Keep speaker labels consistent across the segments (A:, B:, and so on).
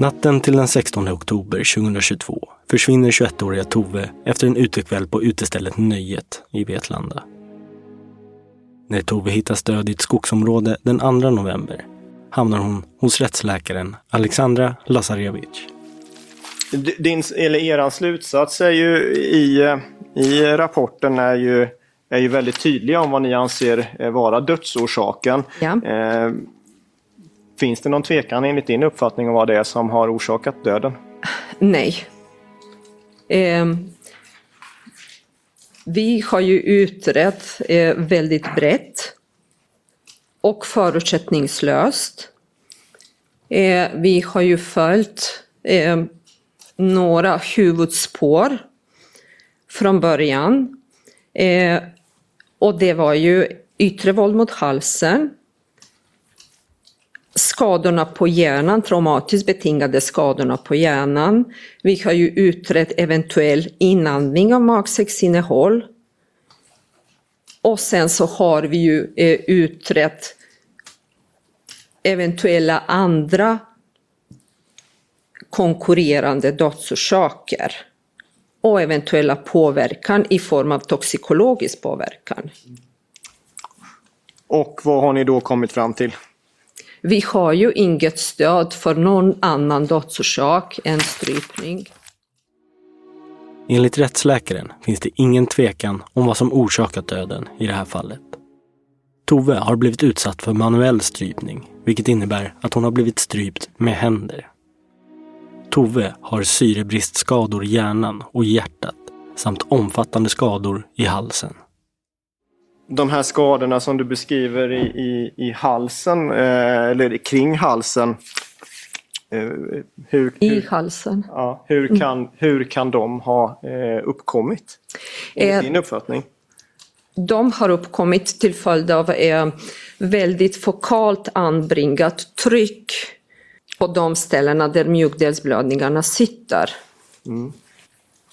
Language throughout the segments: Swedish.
A: Natten till den 16 oktober 2022 försvinner 21-åriga Tove efter en utekväll på utestället Nöjet i Vetlanda. När Tove hittas död i ett skogsområde den 2 november hamnar hon hos rättsläkaren Alexandra Lazarevic.
B: Din, eller eran slutsats är ju i, i rapporten är ju, är ju väldigt tydliga om vad ni anser vara dödsorsaken.
C: Ja.
B: Eh, finns det någon tvekan enligt din uppfattning om vad det är som har orsakat döden?
C: Nej. Eh, vi har ju utrett eh, väldigt brett och förutsättningslöst. Eh, vi har ju följt eh, några huvudspår från början. Eh, och det var ju yttre våld mot halsen, skadorna på hjärnan, traumatiskt betingade skadorna på hjärnan. Vi har ju utrett eventuell inandning av magsäcksinnehåll. Och sen så har vi ju eh, utrett eventuella andra konkurrerande dödsorsaker och eventuella påverkan i form av toxikologisk påverkan.
B: Och vad har ni då kommit fram till?
C: Vi har ju inget stöd för någon annan dödsorsak än strypning.
A: Enligt rättsläkaren finns det ingen tvekan om vad som orsakat döden i det här fallet. Tove har blivit utsatt för manuell strypning, vilket innebär att hon har blivit strypt med händer. Tove har syrebristskador i hjärnan och hjärtat samt omfattande skador i halsen.
B: De här skadorna som du beskriver i, i, i halsen, eh, eller kring halsen. Eh, hur,
C: I
B: hur,
C: halsen.
B: ja, hur, kan, hur kan de ha eh, uppkommit? Enligt
C: Eh,
B: din uppfattning?
C: De har uppkommit till följd av eh, väldigt fokalt anbringat tryck på de ställena där mjukdelsblödningarna sitter.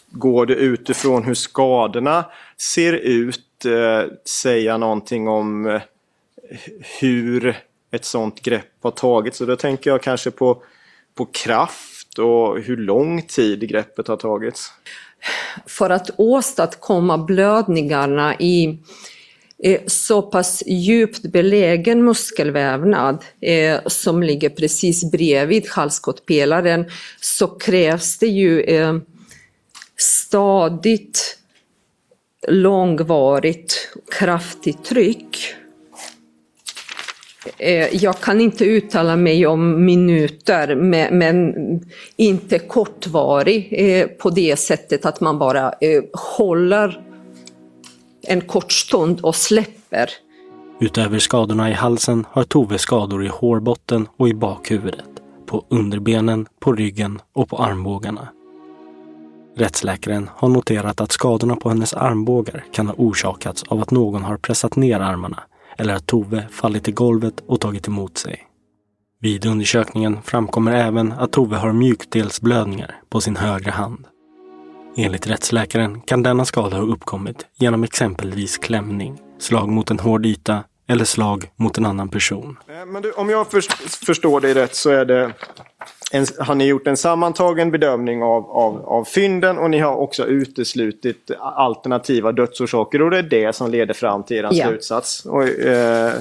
B: Går det utifrån hur skadorna ser ut Eh, säga någonting om eh, hur ett sånt grepp har tagits? Och då tänker jag kanske på, på kraft och hur lång tid greppet har tagits.
C: För att åstadkomma blödningarna i eh, så pass djupt belägen muskelvävnad eh, som ligger precis bredvid halskottpelaren så krävs det ju eh, stadigt, långvarigt, kraftigt tryck. Eh, jag kan inte uttala mig om minuter, men inte kortvarig eh, på det sättet att man bara eh, håller en kort stund och släpper.
A: Utöver skadorna i halsen har Tove skador i hårbotten och i bakhuvudet, på underbenen, på ryggen och på armbågarna. Rättsläkaren har noterat att skadorna på hennes armbågar kan ha orsakats av att någon har pressat ner armarna eller att Tove fallit i golvet och tagit emot sig. Vid undersökningen framkommer även att Tove har mjukdelsblödningar på sin högra hand. Enligt rättsläkaren kan denna skada ha uppkommit genom exempelvis klämning, slag mot en hård yta eller slag mot en annan person.
B: Eh, men du, om jag förstår dig rätt så är det en, har ni gjort en sammantagen bedömning av, av, av fynden och ni har också uteslutit alternativa dödsorsaker och det är det som leder fram till er
C: Ja.
B: slutsats. Och, eh,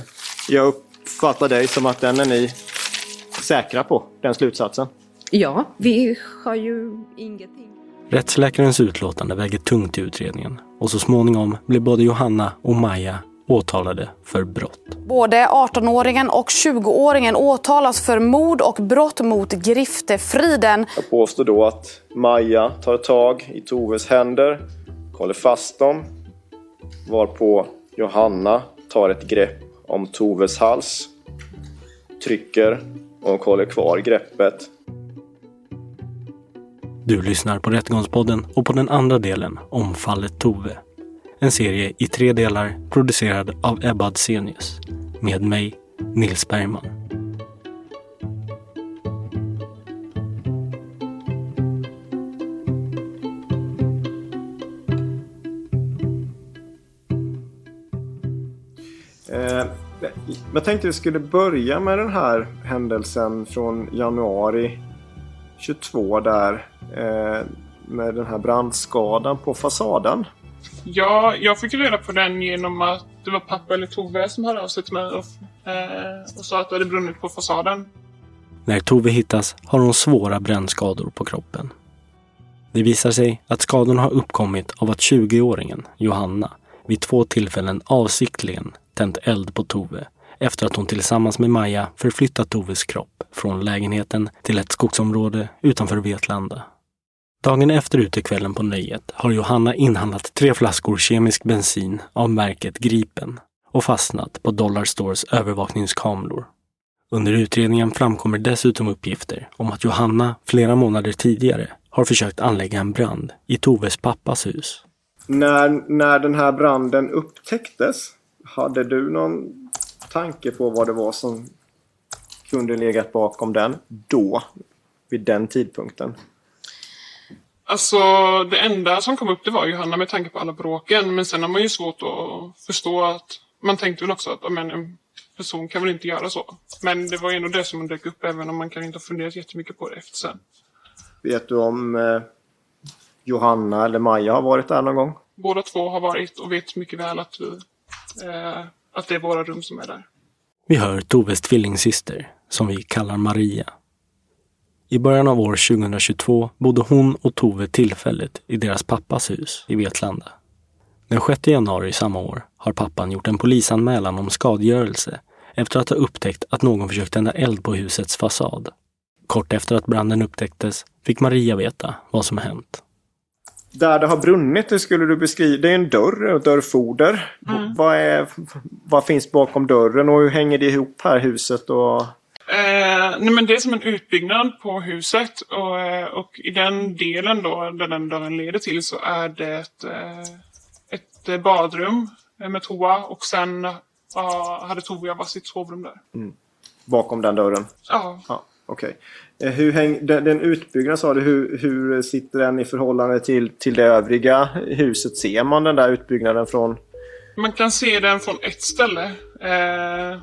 B: jag uppfattar dig som att den är ni säkra på, den slutsatsen.
C: Ja, vi har ju ingenting.
A: Rättsläkarens utlåtande väger tungt i utredningen och så småningom blir både Johanna och Maja åtalade för brott.
D: Både 18-åringen och 20-åringen åtalas för mord och brott mot griftefriden.
B: Jag påstår då att Maja tar tag i Toves händer, håller fast dem, varpå Johanna tar ett grepp om Toves hals, trycker och håller kvar greppet.
A: Du lyssnar på Rättegångspodden och på den andra delen om fallet Tove. En serie i tre delar producerad av Ebba Adsenius. Med mig, Nils Bergman.
B: Eh, jag tänkte vi skulle börja med den här händelsen från januari 22 där. Eh, med den här brandskadan på fasaden.
E: Ja, jag fick reda på den genom att det var pappa eller Tove som hörde av sig till mig och, eh, och sa att det hade brunnit på fasaden.
A: När Tove hittas har hon svåra brännskador på kroppen. Det visar sig att skadorna har uppkommit av att 20-åringen, Johanna, vid två tillfällen avsiktligen tänt eld på Tove efter att hon tillsammans med Maja förflyttat Toves kropp från lägenheten till ett skogsområde utanför Vetlanda. Dagen efter utekvällen på nöjet har Johanna inhandlat tre flaskor kemisk bensin av märket Gripen och fastnat på Dollarstores övervakningskameror. Under utredningen framkommer dessutom uppgifter om att Johanna flera månader tidigare har försökt anlägga en brand i Toves pappas hus.
B: När, när den här branden upptäcktes, hade du någon tanke på vad det var som kunde legat bakom den då? Vid den tidpunkten?
E: Alltså det enda som kom upp det var Johanna med tanke på alla bråken. Men sen har man ju svårt att förstå att man tänkte väl också att men, en person kan väl inte göra så. Men det var ju ändå det som dök upp även om man kan inte ha funderat jättemycket på det efter sen.
B: Vet du om eh, Johanna eller Maja har varit där någon gång?
E: Båda två har varit och vet mycket väl att, vi, eh, att det är våra rum som är där.
A: Vi hör Toves tvillingsyster, som vi kallar Maria. I början av år 2022 bodde hon och Tove tillfälligt i deras pappas hus i Vetlanda. Den 6 januari samma år har pappan gjort en polisanmälan om skadegörelse efter att ha upptäckt att någon försökt tända eld på husets fasad. Kort efter att branden upptäcktes fick Maria veta vad som hänt.
B: Där det har brunnit, hur skulle du beskriva? Det är en dörr och dörrfoder.
E: Mm.
B: Vad, är, vad finns bakom dörren och hur hänger det ihop här huset? Och...
E: Eh, nej men det är som en utbyggnad på huset och, eh, och i den delen då där den dörren leder till så är det ett, eh, ett eh, badrum med toa och sen uh, hade Tove jag varsitt sovrum där.
B: Bakom den dörren?
E: Ja,
B: Ja, Okej. Hur häng, den, den utbyggnaden sa du, hur, hur sitter den i förhållande till, till det övriga huset? Ser man den där utbyggnaden från...
E: man kan se den från ett ställe eh,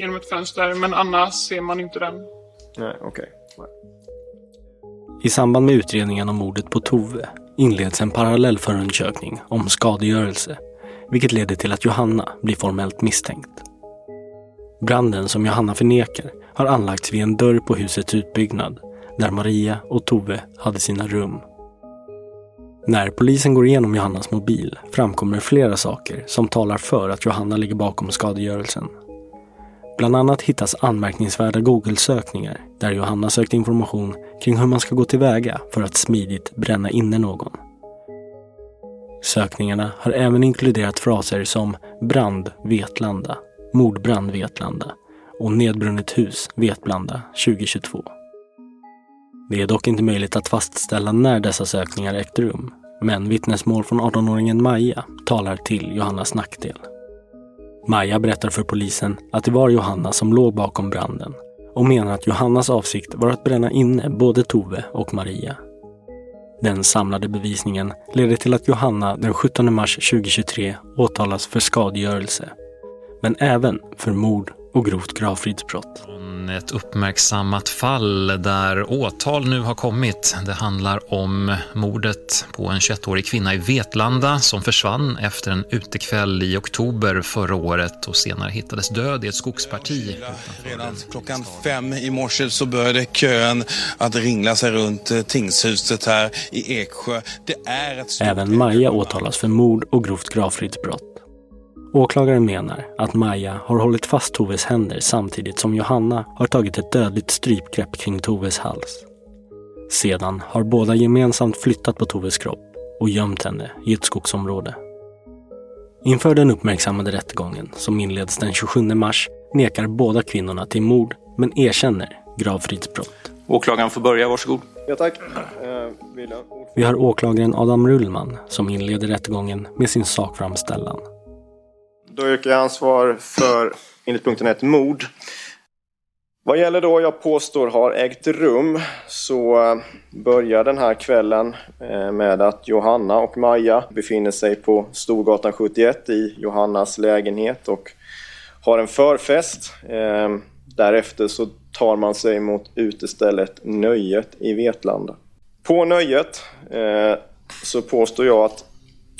E: genom ett fönster men annars ser man inte den.
B: Nej, okej. Nej.
A: I samband med utredningen om mordet på Tove inleds en parallell förundersökning om skadegörelse, vilket leder till att Johanna blir formellt misstänkt. Branden som Johanna förnekar har anlagts vid en dörr på husets utbyggnad, där Maria och Tove hade sina rum. När polisen går igenom Johannas mobil framkommer flera saker som talar för att Johanna ligger bakom skadegörelsen. Bland annat hittas anmärkningsvärda Google-sökningar där Johanna sökt information kring hur man ska gå tillväga för att smidigt bränna inne någon. Sökningarna har även inkluderat fraser som brand Vetlanda, mordbrand Vetlanda och nedbrunnet hus Vetlanda 2022. Det är dock inte möjligt att fastställa när dessa sökningar ägt rum, men vittnesmål från 18-åringen Maja talar till Johannas nackdel. Maja berättar för polisen att det var Johanna som låg bakom branden och menar att Johannas avsikt var att bränna inne både Tove och Maria. Den samlade bevisningen leder till att Johanna den 17 mars 2023 åtalas för skadegörelse, men även för mord och grovt gravfridsbrott.
F: Ett uppmärksammat fall där åtal nu har kommit. Det handlar om mordet på en 21-årig kvinna i Vetlanda som försvann efter en utekväll i oktober förra året och senare hittades död i ett skogsparti.
G: Redan klockan fem i morse så började kön att ringla sig runt eh, tingshuset här i Eksjö. Det är ett
A: Även Maja åtalas för mord och grovt gravfridsbrott. Åklagaren menar att Maja har hållit fast Toves händer samtidigt som Johanna har tagit ett dödligt strypgrepp kring Toves hals. Sedan har båda gemensamt flyttat på Toves kropp och gömt henne i ett skogsområde. Inför den uppmärksammade rättegången som inleds den 27 mars nekar båda kvinnorna till mord men erkänner gravfridsbrott.
H: Åklagaren får börja, varsågod.
B: Ja, tack. Eh.
A: Vi har åklagaren Adam Rullman som inleder rättegången med sin sakframställan.
B: Då yrkar jag ansvar för, enligt punkten 1, mord. Vad gäller då jag påstår har ägt rum så börjar den här kvällen eh, med att Johanna och Maja befinner sig på Storgatan 71 i Johannas lägenhet och har en förfest. Eh, därefter så tar man sig mot utestället Nöjet i Vetlanda. På Nöjet eh, så påstår jag att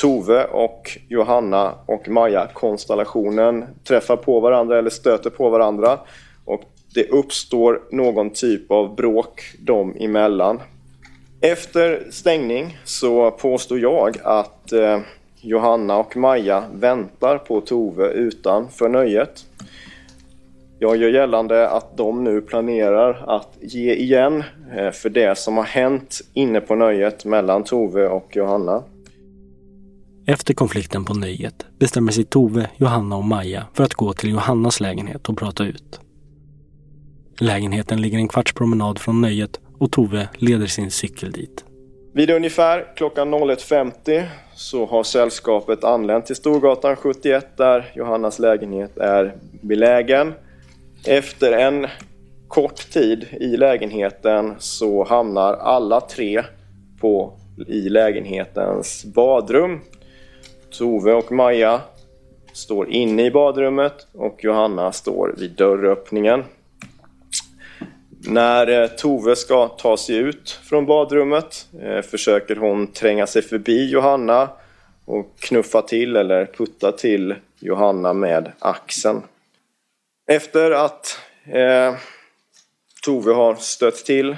B: Tove och Johanna och Maja-konstellationen träffar på varandra eller stöter på varandra. Och det uppstår någon typ av bråk dem emellan. Efter stängning så påstår jag att eh, Johanna och Maja väntar på Tove utanför nöjet. Jag gör gällande att de nu planerar att ge igen eh, för det som har hänt inne på nöjet mellan Tove och Johanna.
A: Efter konflikten på nöjet bestämmer sig Tove, Johanna och Maja för att gå till Johannas lägenhet och prata ut. Lägenheten ligger en kvarts promenad från nöjet och Tove leder sin cykel dit.
B: Vid ungefär klockan 01.50 så har sällskapet anlänt till Storgatan 71 där Johannas lägenhet är belägen. Efter en kort tid i lägenheten så hamnar alla tre på, i lägenhetens badrum Tove och Maja står inne i badrummet och Johanna står vid dörröppningen. När eh, Tove ska ta sig ut från badrummet eh, försöker hon tränga sig förbi Johanna och knuffa till eller putta till Johanna med axeln. Efter att eh, Tove har stött till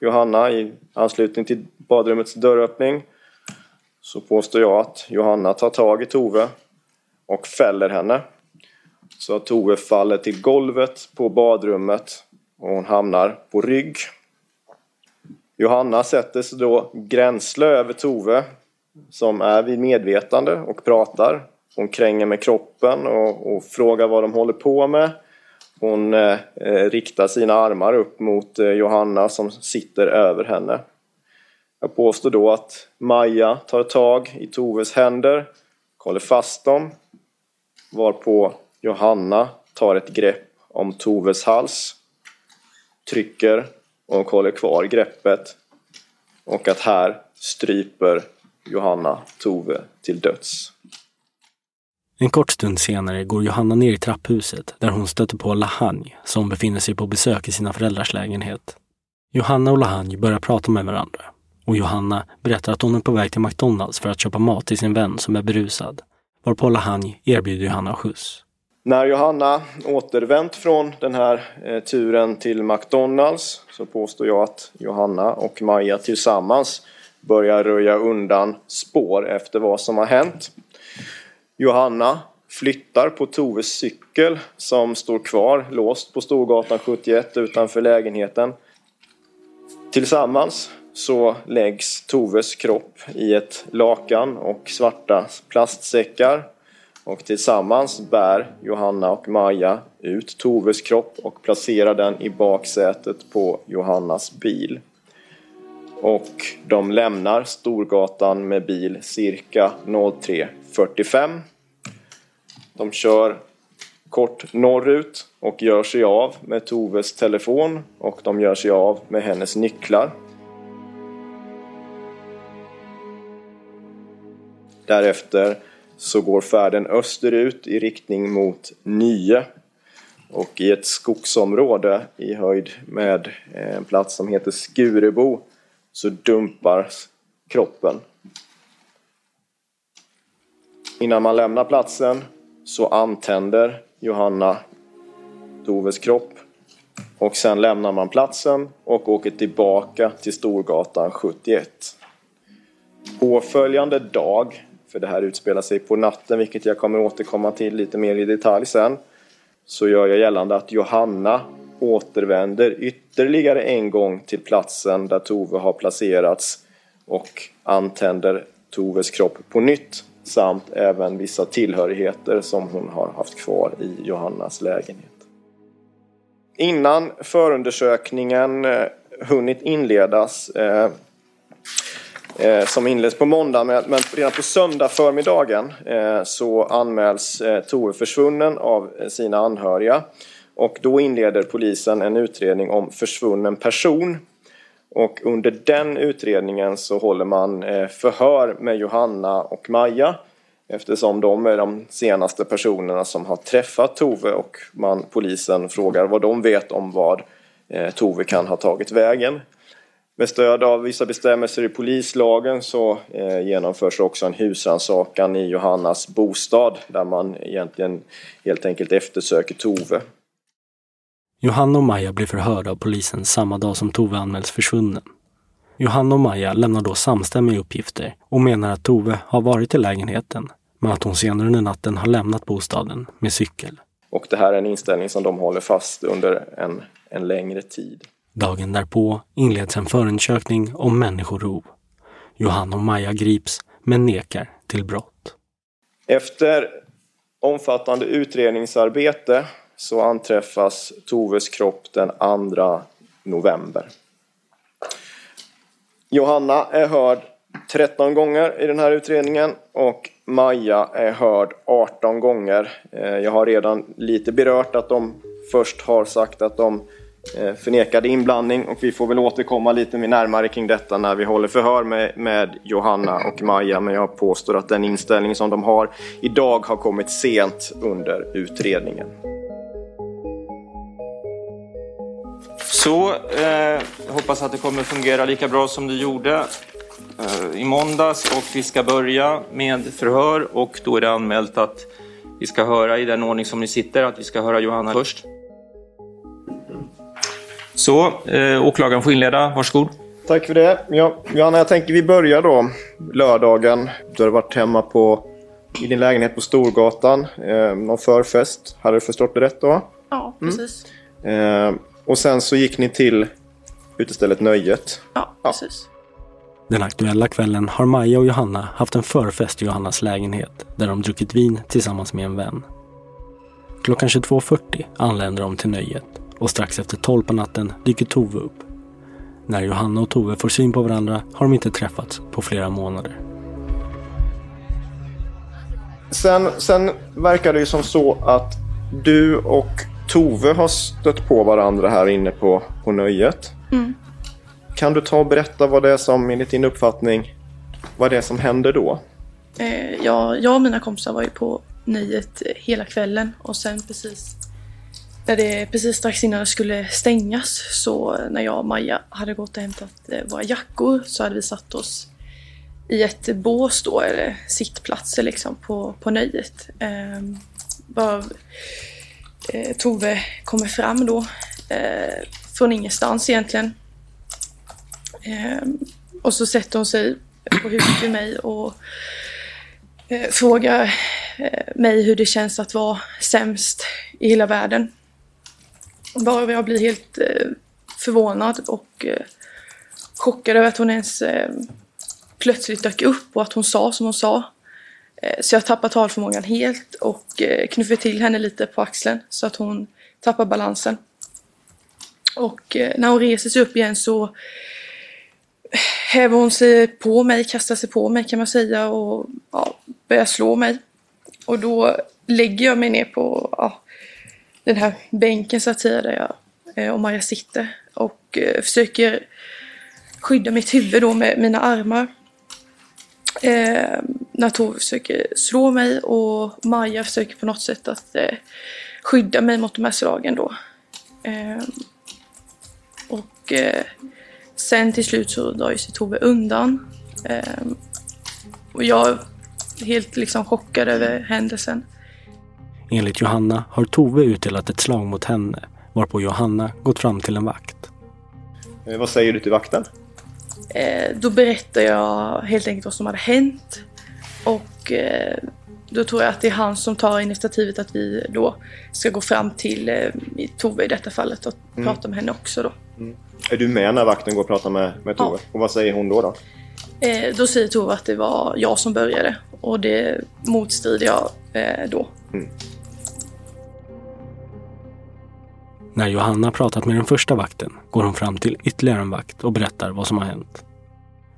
B: Johanna i anslutning till badrummets dörröppning så påstår jag att Johanna tar tag i Tove och fäller henne. Så att Tove faller till golvet på badrummet och hon hamnar på rygg. Johanna sätter sig då gränsle över Tove som är vid medvetande och pratar. Hon kränger med kroppen och, och frågar vad de håller på med. Hon eh, riktar sina armar upp mot eh, Johanna som sitter över henne. Jag påstår då att Maja tar tag i Toves händer, håller fast dem, varpå Johanna tar ett grepp om Toves hals, trycker och håller kvar greppet och att här stryper Johanna Tove till döds.
A: En kort stund senare går Johanna ner i trapphuset där hon stöter på Lahanj som befinner sig på besök i sina föräldrars lägenhet. Johanna och Lahanj börjar prata med varandra och Johanna berättar att hon är på väg till McDonalds för att köpa mat till sin vän som är berusad. Varpå Lahany erbjuder Johanna skjuts.
B: När Johanna återvänt från den här eh, turen till McDonalds så påstår jag att Johanna och Maja tillsammans börjar röja undan spår efter vad som har hänt. Johanna flyttar på Toves cykel som står kvar låst på Storgatan 71 utanför lägenheten. Tillsammans så läggs Toves kropp i ett lakan och svarta plastsäckar och tillsammans bär Johanna och Maja ut Toves kropp och placerar den i baksätet på Johannas bil. Och de lämnar Storgatan med bil cirka 03.45. De kör kort norrut och gör sig av med Toves telefon och de gör sig av med hennes nycklar. Därefter så går färden österut i riktning mot Nye. Och i ett skogsområde i höjd med eh, en plats som heter Skurebo så dumpar kroppen. Innan man lämnar platsen så antänder Johanna Toves kropp och sen lämnar man platsen och åker tillbaka till Storgatan 71. Påföljande dag, för det här utspelar sig på natten vilket jag kommer återkomma till lite mer i detalj sen, så gör jag gällande att Johanna återvänder ytterligare en gång till platsen där Tove har placerats och antänder Toves kropp på nytt samt även vissa tillhörigheter som hon har haft kvar i Johannas lägenhet. Innan förundersökningen eh, hunnit inledas eh, eh, som inleds på måndag men redan på söndag förmiddagen eh, så anmäls eh, Tove försvunnen av eh, sina anhöriga och då inleder polisen en utredning om försvunnen person. Och under den utredningen så håller man förhör med Johanna och Maja eftersom de är de senaste personerna som har träffat Tove och man, polisen frågar vad de vet om vad eh, Tove kan ha tagit vägen. Med stöd av vissa bestämmelser i polislagen så eh, genomförs också en husrannsakan i Johannas bostad där man egentligen helt enkelt eftersöker Tove.
A: Johanna och Maja blir förhörda av polisen samma dag som Tove anmäls försvunnen. Johanna och Maja lämnar då samstämmiga uppgifter och menar att Tove har varit i lägenheten men att hon senare under natten har lämnat bostaden med cykel.
B: Och det här är en inställning som de håller fast under en, en längre tid.
A: Dagen därpå inleds en förundersökning om människorov. Johanna och Maja grips men nekar till brott.
B: Efter omfattande utredningsarbete så anträffas Toves kropp den 2 november. Johanna är hörd 13 gånger i den här utredningen och Maja är hörd 18 gånger. Eh, jag har redan lite berört att de först har sagt att de Eh, förnekade inblandning och vi får väl återkomma lite mer närmare kring detta när vi håller förhör med, med Johanna och Maja. Men jag påstår att den inställning som de har idag har kommit sent under utredningen.
H: Så, eh, hoppas att det kommer fungera lika bra som det gjorde. Eh, i måndags och vi ska börja med förhör och då är det anmält att vi ska höra i den ordning som ni sitter, att vi ska höra Johanna först. Så, eh, åklagaren får inleda, varsågod.
B: Tack för det. Ja, Johanna, jag tänker vi börjar då lördagen. Du har varit hemma på, i din lägenhet på Storgatan. Eh, någon förfest. Hade du förstått det rätt då?
I: Ja, precis.
B: Mm. Eh, och sen så gick ni till utestället Nöjet.
I: Ja, precis. Ja.
A: Den aktuella kvällen har Maja och Johanna haft en förfest i Johannas lägenhet där de druckit vin tillsammans med en vän. Klockan 22.40 anländer de till nöjet och strax efter 12 på natten dyker Tove upp. När Johanna och Tove får syn på varandra har de inte träffats på flera månader.
B: Sen, sen verkar det ju som så att du och Tove har stött på varandra här inne på, på nöjet.
I: Mm.
B: Kan du ta och berätta vad det är som, enligt din uppfattning, vad det är som händer då?
I: Eh, ja, jag och mina kompisar var ju på nöjet hela kvällen och sen precis när det precis strax innan det skulle stängas så när jag och Maja hade gått och hämtat eh, våra jackor så hade vi satt oss i ett bås då, eller sittplatser liksom på, på nöjet. Eh, bara, eh, Tove kommer fram då eh, från ingenstans egentligen Eh, och så sätter hon sig på huvudet vid mig och eh, frågar eh, mig hur det känns att vara sämst i hela världen. Bara jag blir helt eh, förvånad och eh, chockad över att hon ens eh, plötsligt dök upp och att hon sa som hon sa. Eh, så jag tappar talförmågan helt och eh, knuffar till henne lite på axeln så att hon tappar balansen. Och eh, när hon reser sig upp igen så häver hon sig på mig, kastar sig på mig kan man säga och ja, börjar slå mig. Och då lägger jag mig ner på ja, den här bänken så att säga där jag eh, och Maja sitter och eh, försöker skydda mitt huvud då med mina armar. Eh, när Tove försöker slå mig och Maja försöker på något sätt att eh, skydda mig mot de här slagen då. Eh, och eh, sen till slut så drar ju sig Tove undan. Eh, och jag är helt liksom chockad över händelsen.
A: Enligt Johanna har Tove utdelat ett slag mot henne varpå Johanna gått fram till en vakt.
B: Eh, vad säger du till vakten?
I: Eh, då berättar jag helt enkelt vad som hade hänt. Och eh, då tror jag att det är han som tar initiativet att vi då ska gå fram till eh, Tove i detta fallet och
B: Mm.
I: prata med henne också då.
B: Är du med när vakten går och pratar med, med Tove? Och vad säger hon då? då?
I: Eh, då säger Tove att det var jag som började och det motstrider jag eh, då.
A: När Johanna pratat med den första vakten går hon fram till ytterligare en vakt och berättar vad som har hänt.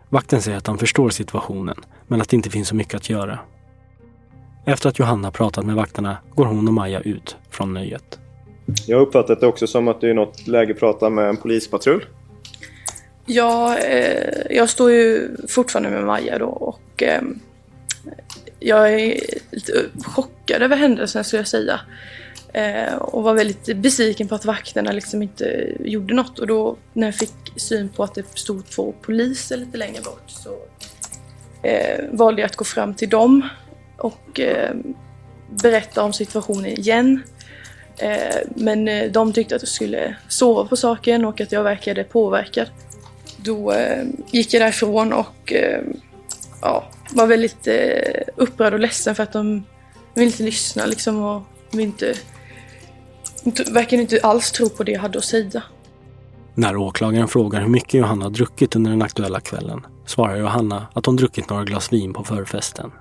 A: Vakten säger att han förstår situationen, men att det inte finns så mycket att göra. Efter att Johanna pratat med vakterna går hon och Maja ut från nöjet.
B: Jag har uppfattat det också som att du i något läge pratar med en polispatrull.
I: Ja, eh, jag står ju fortfarande med Maja då och eh, jag är lite chockad över händelsen skulle jag säga. Eh, och var väldigt besviken på att vakterna liksom inte gjorde något. Och då när jag fick syn på att det stod två poliser lite längre bort så eh, valde jag att gå fram till dem och eh, berätta om situationen igen. Eh, men eh, de tyckte att jag skulle sova på saken och att jag verkade påverkad. Då eh, gick jag därifrån och eh, ja, var väldigt eh, upprörd och ledsen för att de ville inte lyssna liksom och vill inte, verkade inte alls tro på det jag hade att säga.
A: När åklagaren frågar hur mycket Johanna har druckit under den aktuella kvällen svarar Johanna att hon druckit några glas vin på förfesten.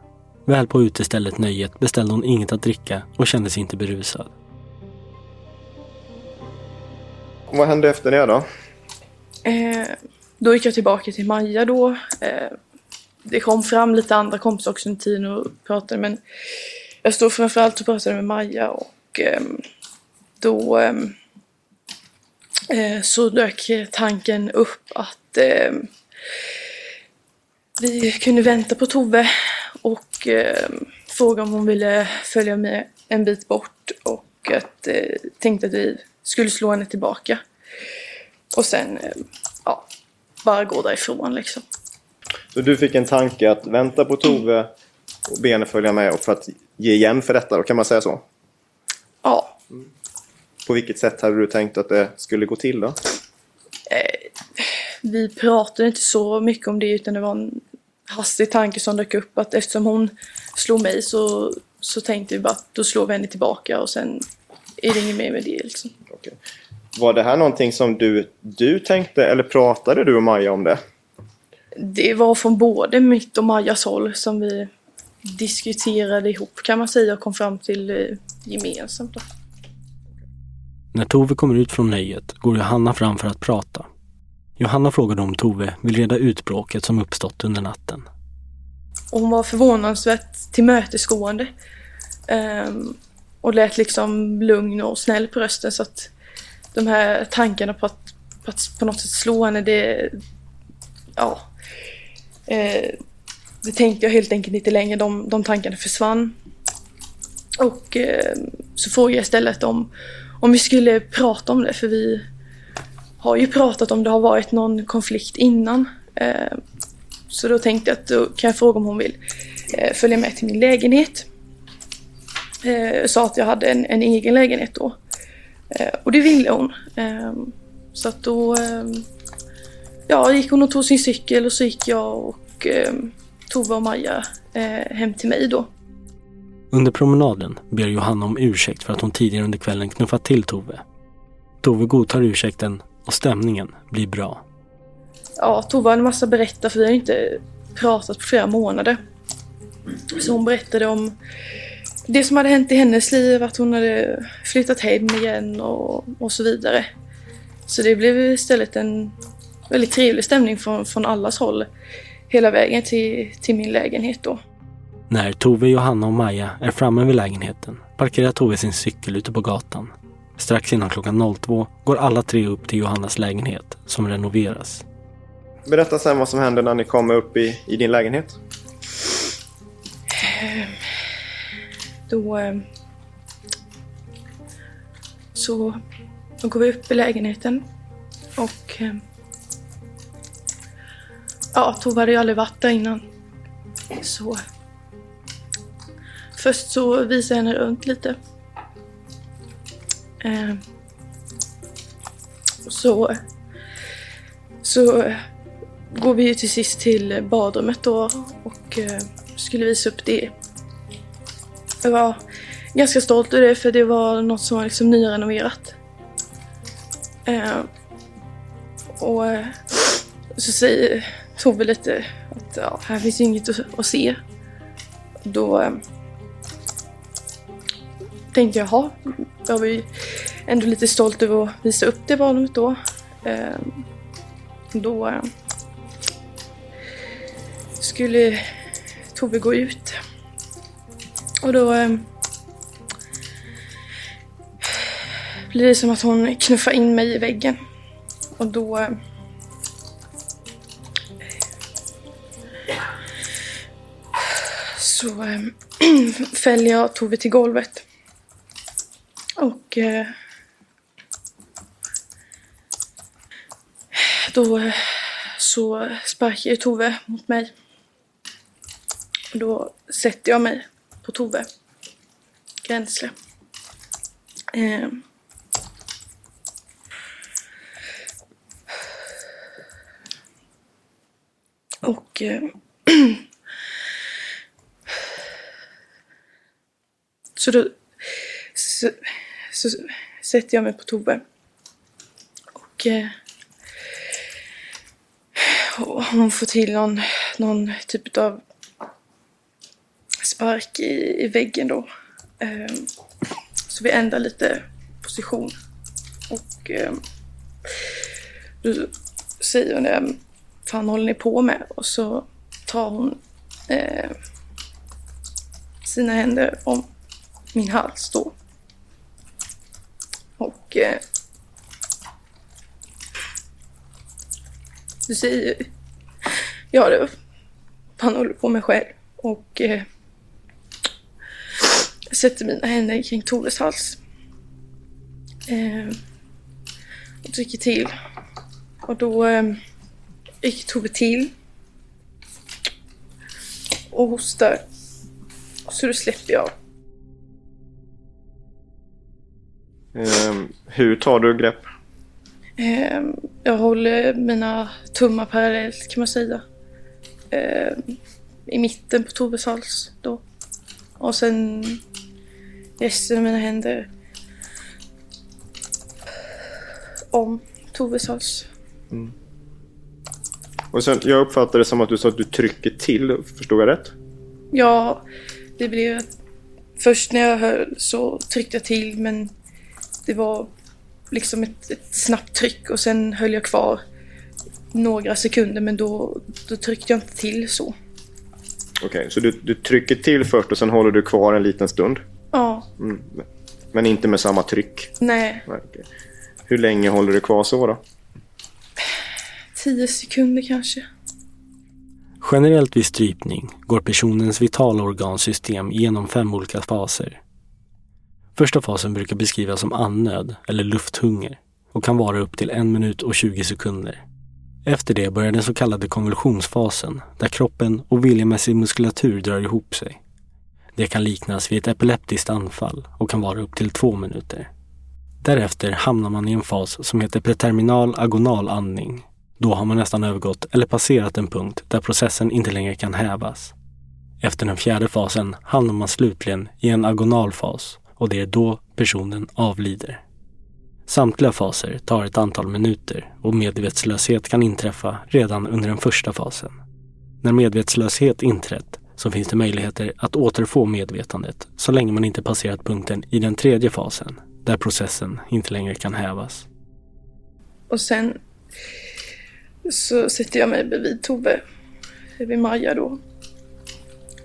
A: Väl på utestället Nöjet beställde hon inget att dricka och kände sig inte berusad.
B: Vad hände efter det då?
I: Eh, då gick jag tillbaka till Maja då. Eh, det kom fram lite andra kompisar också under tiden och pratade men jag stod framförallt och pratade med Maja och ehm, då ehm, eh, så dök tanken upp att ehm, vi kunde vänta på Tove och ehm, fråga om hon ville följa med en bit bort och att eh, tänkte att vi skulle slå henne tillbaka. Och sen, eh, ja, bara gå därifrån liksom.
B: Så du fick en tanke att vänta på Tove och be henne följa med och för att ge igen för detta, då kan man säga så?
I: Ja,
B: På vilket sätt hade du tänkt att det skulle gå till då?
I: vi pratade inte så mycket om det utan det var en hastig tanke som dök upp att eftersom hon slog mig så, så tänkte vi bara att då slår vi henne tillbaka och sen är det inget mer med det liksom.
B: Var det här någonting som du, du tänkte eller pratade du och Maja om det?
I: Det var från både mitt och Majas håll som vi diskuterade ihop kan man säga och kom fram till eh, gemensamt. Då.
A: När Tove kommer ut från nöjet går Johanna fram för att prata. Johanna frågade om Tove vill reda ut bråket som uppstått under natten.
I: Hon var förvånansvärt tillmötesgående. Ehm, och lät liksom lugn och snäll på rösten så att de här tankarna på att på, att på något sätt slå henne, det... Ja. Eh, det tänkte jag helt enkelt inte längre, de, de tankarna försvann. Och eh, så frågade jag istället om, om vi skulle prata om det, för vi har ju pratat om det har varit någon konflikt innan. Eh, så då tänkte jag att då kan jag fråga om hon vill eh, följa med till min lägenhet. Jag sa att jag hade en, en egen lägenhet då. Och det ville hon. Så att då ja, gick hon och tog sin cykel och så gick jag och eh, Tove och Maja eh, hem till mig då.
A: Under promenaden ber Johanna om ursäkt för att hon tidigare under kvällen knuffat till Tove. Tove godtar ursäkten och stämningen blir bra.
I: Ja, Tove hade en massa att berätta för vi har inte pratat på flera månader. Så hon berättade om det som hade hänt i hennes liv, att hon hade flyttat hem igen och, och så vidare. Så det blev istället en väldigt trevlig stämning från, från allas håll hela vägen till, till min lägenhet då.
A: När Tove, Johanna och Maja är framme vid lägenheten parkerar Tove sin cykel ute på gatan. Strax innan klockan 02 går alla tre upp till Johannas lägenhet som renoveras.
B: Berätta sen vad som hände när ni kommer upp i, i din lägenhet.
I: Då... eh, så då går vi upp i lägenheten och eh, ja, Tove hade ju aldrig varit där innan. Så först så visade jag henne runt lite. Eh, så så går vi ju till sist till badrummet då och eh, skulle visa upp det. Jag var ganska stolt över det för det var något som var liksom nyrenoverat. Eh, och eh, så säger Tove lite att ja, här finns ju inget att, att se. Då eh, tänkte jag, jaha, jag var ju ändå lite stolt över att visa upp det barnet då. Ehm, då eh, skulle Tove gå ut. Och då ehm, blir det som att hon knuffar in mig i väggen. Och då eh, så ehm, fäller jag Tove till golvet. Och eh, då eh, så sparkar ju Tove mot mig. Och då sätter jag mig på Tove. Gränsle. Eh. Och eh. så då så, så, sätter jag mig på Tove. Och och hon får till någon, någon typ av spark i, i väggen då. Ehm, så vi ändrar lite position. Och ehm, då säger hon det, fan håller ni på med? Och så tar hon eh, sina händer om min hals då. Och Eh, Du säger ja, det han håller på med själv och eh, jag sätter mina händer kring Toves hals. Eh, och trycker till. Och då eh, gick Tove till. Och hostar. Så då släpper jag.
B: Hur tar du grepp?
I: Ehm, jag håller mina tummar parallellt kan man säga. Ehm, I mitten på Toves hals då. Och sen resten av mina händer om Toves hals. Mm.
B: Och sen, jag uppfattade det som att du sa att du trycker till. Förstod jag rätt?
I: Ja, det blev... Först när jag höll så tryckte jag till men det var liksom ett, ett snabbt tryck och sen höll jag kvar några sekunder men då, då tryckte jag inte till så.
B: Okej, okay, så du, du trycker till först och sen håller du kvar en liten stund?
I: Ja.
B: Mm. Men inte med samma tryck?
I: Nej.
B: Nej okay. Hur länge håller du kvar så då?
I: Tio sekunder kanske.
A: Generellt vid strypning går personens vitala organsystem genom fem olika faser. Första fasen brukar beskrivas som andnöd eller lufthunger och kan vara upp till en minut och 20 sekunder. Efter det börjar den så kallade konvulsionsfasen där kroppen och viljemässig muskulatur drar ihop sig. Det kan liknas vid ett epileptiskt anfall och kan vara upp till två minuter. Därefter hamnar man i en fas som heter preterminal agonal andning. Då har man nästan övergått eller passerat en punkt där processen inte längre kan hävas. Efter den fjärde fasen hamnar man slutligen i en agonal fas och det är då personen avlider. Samtliga faser tar ett antal minuter och medvetslöshet kan inträffa redan under den första fasen. När medvetslöshet inträtt så finns det möjligheter att återfå medvetandet så länge man inte passerat punkten i den tredje fasen där processen inte längre kan hävas.
I: Och sen så sätter jag mig bredvid Tove, vid Maja då.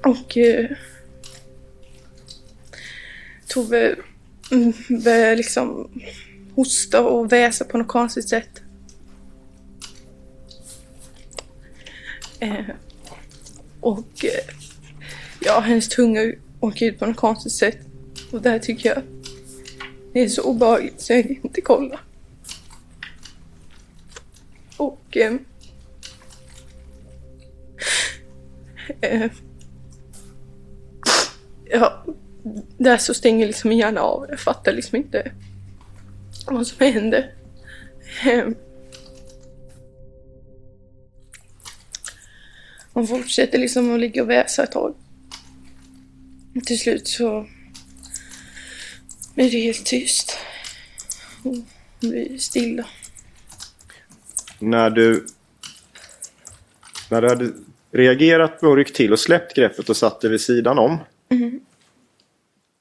I: Och eh, Tove började liksom hosta och väsa på något konstigt sätt. Eh, och eh, ja, hennes tunga åker ut på något konstigt sätt. Och det här tycker jag Det är så obehagligt så jag kan inte kolla. Och... Eh, eh, ja, där så stänger liksom min hjärna av. Jag fattar liksom inte vad som händer. Man fortsätter liksom att ligga och väsa ett tag. Till slut så blir det helt tyst. Det blir stilla.
B: När du, när du hade reagerat och ryckt till och släppt greppet och satt dig vid sidan om.
I: Mm.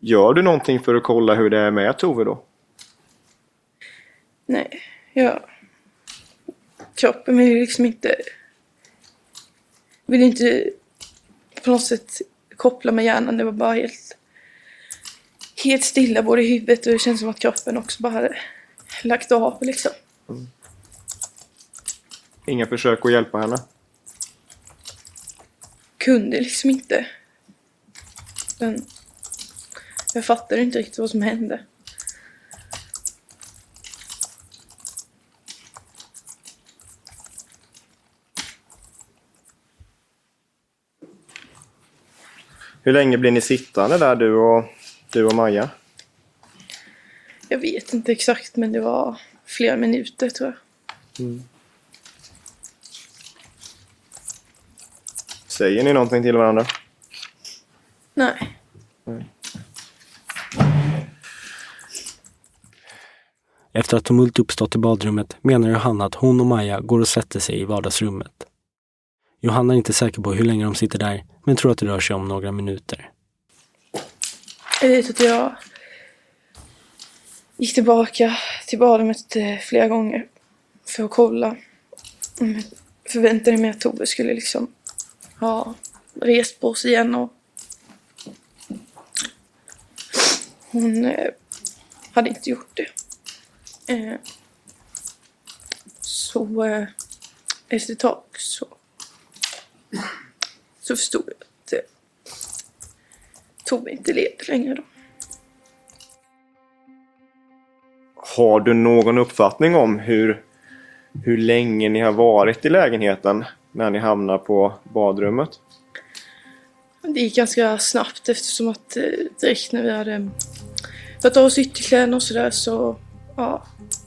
B: Gör du någonting för att kolla hur det är med Tove då?
I: Nej, jag... Kroppen vill liksom inte... Vill inte på något sätt koppla med hjärnan. Det var bara helt... Helt stilla både i huvudet och det känns som att kroppen också bara hade lagt av liksom.
B: Inga försök att hjälpa henne?
I: Kunde liksom inte. Men jag fattade inte riktigt vad som hände.
B: Hur länge blir ni sittande där du och, du och Maja?
I: Jag vet inte exakt men det var flera minuter tror jag.
B: Mm. Säger ni någonting till varandra?
I: Nej.
A: Efter att tumult uppstått i badrummet menar Johanna att hon och Maja går och sätter sig i vardagsrummet. Johanna är inte säker på hur länge de sitter där, men tror att det rör sig om några minuter.
I: Jag vet att jag gick tillbaka till badrummet eh, flera gånger för att kolla. Jag Förväntade mig att Tove skulle liksom ha rest på sig igen och hon eh, hade inte gjort det. Eh, så eh, efter ett tag så, så förstod jag att eh, Tove inte levde längre då.
B: Har du någon uppfattning om hur, hur länge ni har varit i lägenheten när ni hamnar på badrummet?
I: Det gick ganska snabbt eftersom att eh, direkt när vi hade tagit av oss ytterkläderna och sådär så ja,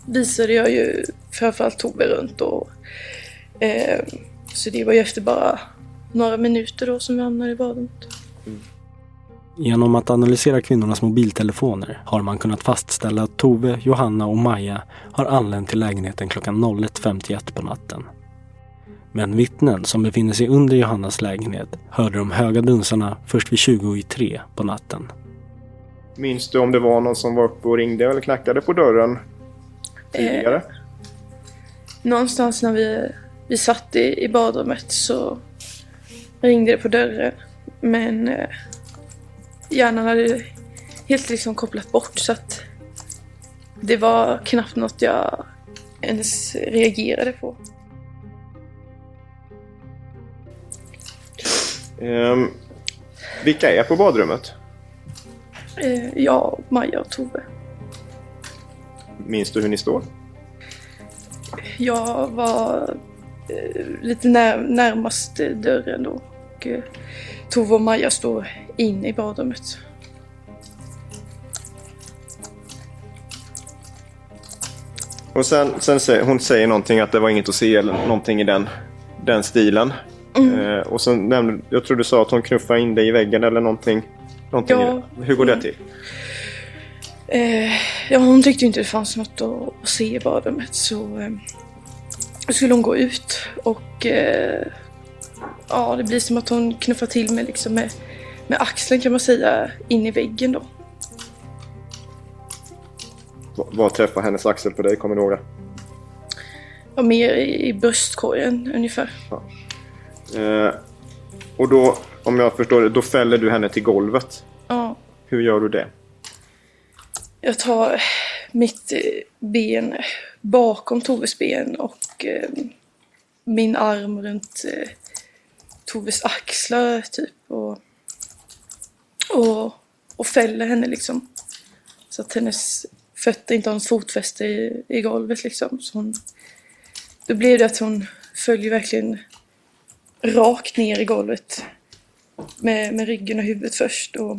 I: visade jag ju framförallt Tove runt och eh, så det var ju efter bara några minuter då som vi hamnade i badrummet.
A: Genom att analysera kvinnornas mobiltelefoner har man kunnat fastställa att Tove, Johanna och Maja har anlänt till lägenheten klockan 01.51 på natten. Men vittnen som befinner sig under Johannas lägenhet hörde de höga dunsarna först vid 20 i tre på natten.
B: Minns du om det var någon som var uppe och ringde eller knackade på dörren tidigare?
I: Någonstans när vi, vi satt i, i badrummet så ringde det på dörren. Men eh, hjärnan hade helt liksom kopplat bort så att det var knappt något jag ens reagerade på.
B: Ehm, vilka är på badrummet?
I: Eh, jag, Maja och Tove.
B: Minns du hur ni står?
I: Jag var eh, lite när, närmast dörren då. Och, eh, Tove och Maja står inne i badrummet.
B: Och sen, sen säger hon säger någonting att det var inget att se eller någonting i den, den stilen.
I: Mm.
B: Eh, och sen nämnde, jag tror du sa att hon knuffade in dig i väggen eller någonting. någonting
I: Ja.
B: Hur går det till?
I: Eh, ja, hon tyckte inte det fanns något att, att se i badrummet så eh, skulle hon gå ut och eh, ja, det blir som att hon knuffar till mig liksom med, med axeln kan man säga in i väggen då.
B: Vad- Vad träffar hennes axel på dig? Kommer du ihåg det?
I: Ja, mer i, i bröstkorgen ungefär.
B: Eh, och då, om jag förstår det, då fäller du henne till golvet.
I: Ja,
B: Hur gör du det?
I: Jag tar mitt eh, ben bakom Toves ben och eh, min arm runt eh, Toves axlar typ och, och, och fäller henne liksom. Så att hennes fötter inte har något fotfäste i, i golvet liksom. Så hon, då blir det att hon följer verkligen rakt ner i golvet med, med ryggen och huvudet först och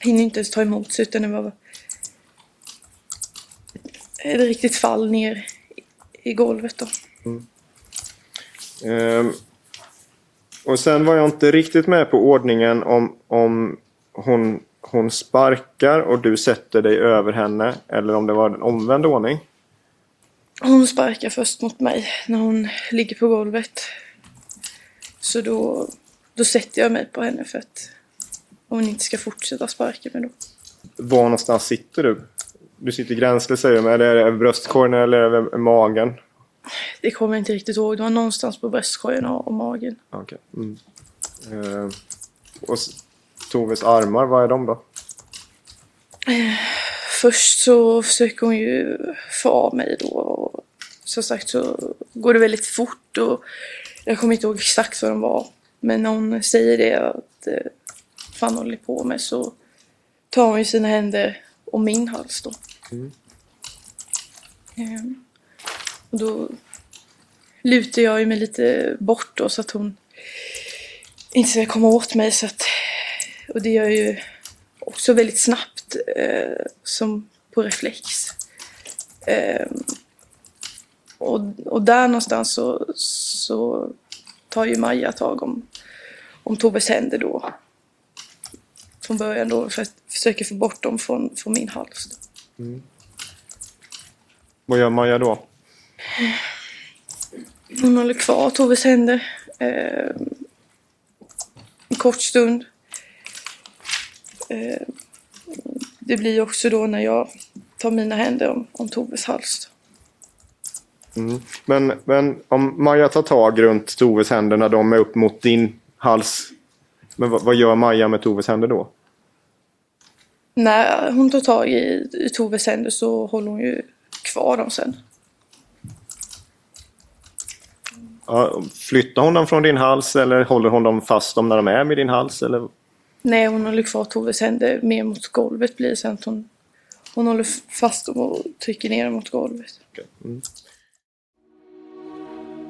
I: hinner inte ens ta emot sig utan det var ett riktigt fall ner i, golvet då.
B: Mm. Ehm, och sen var jag inte riktigt med på ordningen om, om hon, hon sparkar och du sätter dig över henne eller om det var en omvänd ordning.
I: Hon sparkar först mot mig när hon ligger på golvet. Så då, då sätter jag mig på henne för att hon inte ska fortsätta sparka mig då.
B: Var någonstans sitter du? Du sitter gränslös säger du, men är det över bröstkorgen eller över magen?
I: Det kommer jag inte riktigt ihåg. Det var någonstans på bröstkorgen och, magen.
B: Okej. Mm. Eh, och Toves armar, vad är de då?
I: Eh, Först så försöker hon ju få av mig då. Och som sagt så går det väldigt fort och jag kommer inte ihåg exakt vad de var. Men hon säger det att eh, fan håller på med så tar hon ju sina händer om min hals då.
B: Mm.
I: Ehm, och då lutar jag ju mig lite bort då så att hon inte ska komma åt mig. Så att, och det gör jag ju också väldigt snabbt eh, som på reflex. Ehm, och, och där någonstans så, så tar ju Maja tag om, om Toves händer då. Från början då för att försöka få bort dem från, från min hals.
B: Mm. Vad gör Maja då?
I: Hon håller kvar Toves händer eh, en kort stund. Eh, det blir också då när jag tar mina händer om, om Toves hals.
B: Mm. Men, men om Maja tar tag runt Toves händer när de är upp mot din hals. Men vad, vad gör Maja med Toves händer då?
I: När hon tar tag i, i Toves händer så håller hon ju kvar dem sen.
B: Ja, flyttar hon dem från din hals eller håller hon dem fast dem när de är med din hals? Eller?
I: Nej, hon håller kvar Toves händer mer mot golvet blir det sen. att Hon, hon håller fast dem och trycker ner dem mot golvet.
B: Mm.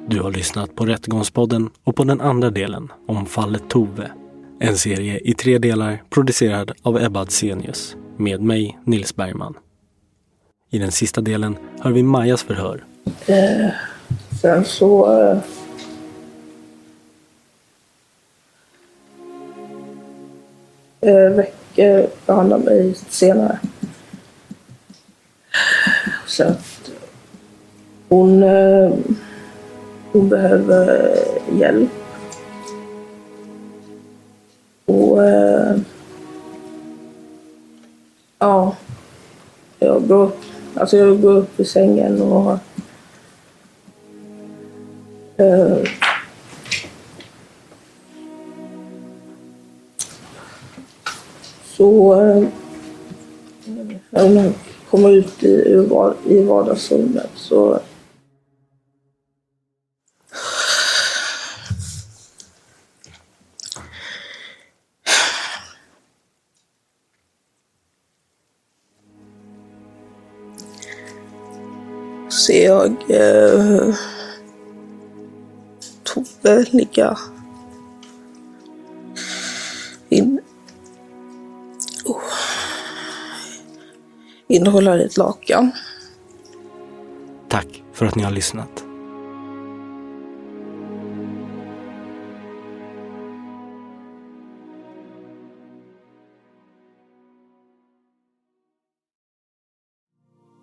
A: Du har lyssnat på Rättegångspodden och på den andra delen om fallet Tove. En serie i tre delar producerad av Ebba Adsenius med mig, Nils Bergman. I den sista delen hör vi Majas förhör.
J: Eh, sen så... Eh, eh, väcker behandlar mig senare. Så att hon, eh, hon behöver hjälp. Och eh, ja, jag går upp, alltså jag går upp i sängen och eh, så eh, när jag kommer ut i, i vardagsrummet. Så ser jag eh, Tove ligga in, oh, innehålla ett lakan.
A: Tack för att ni har lyssnat.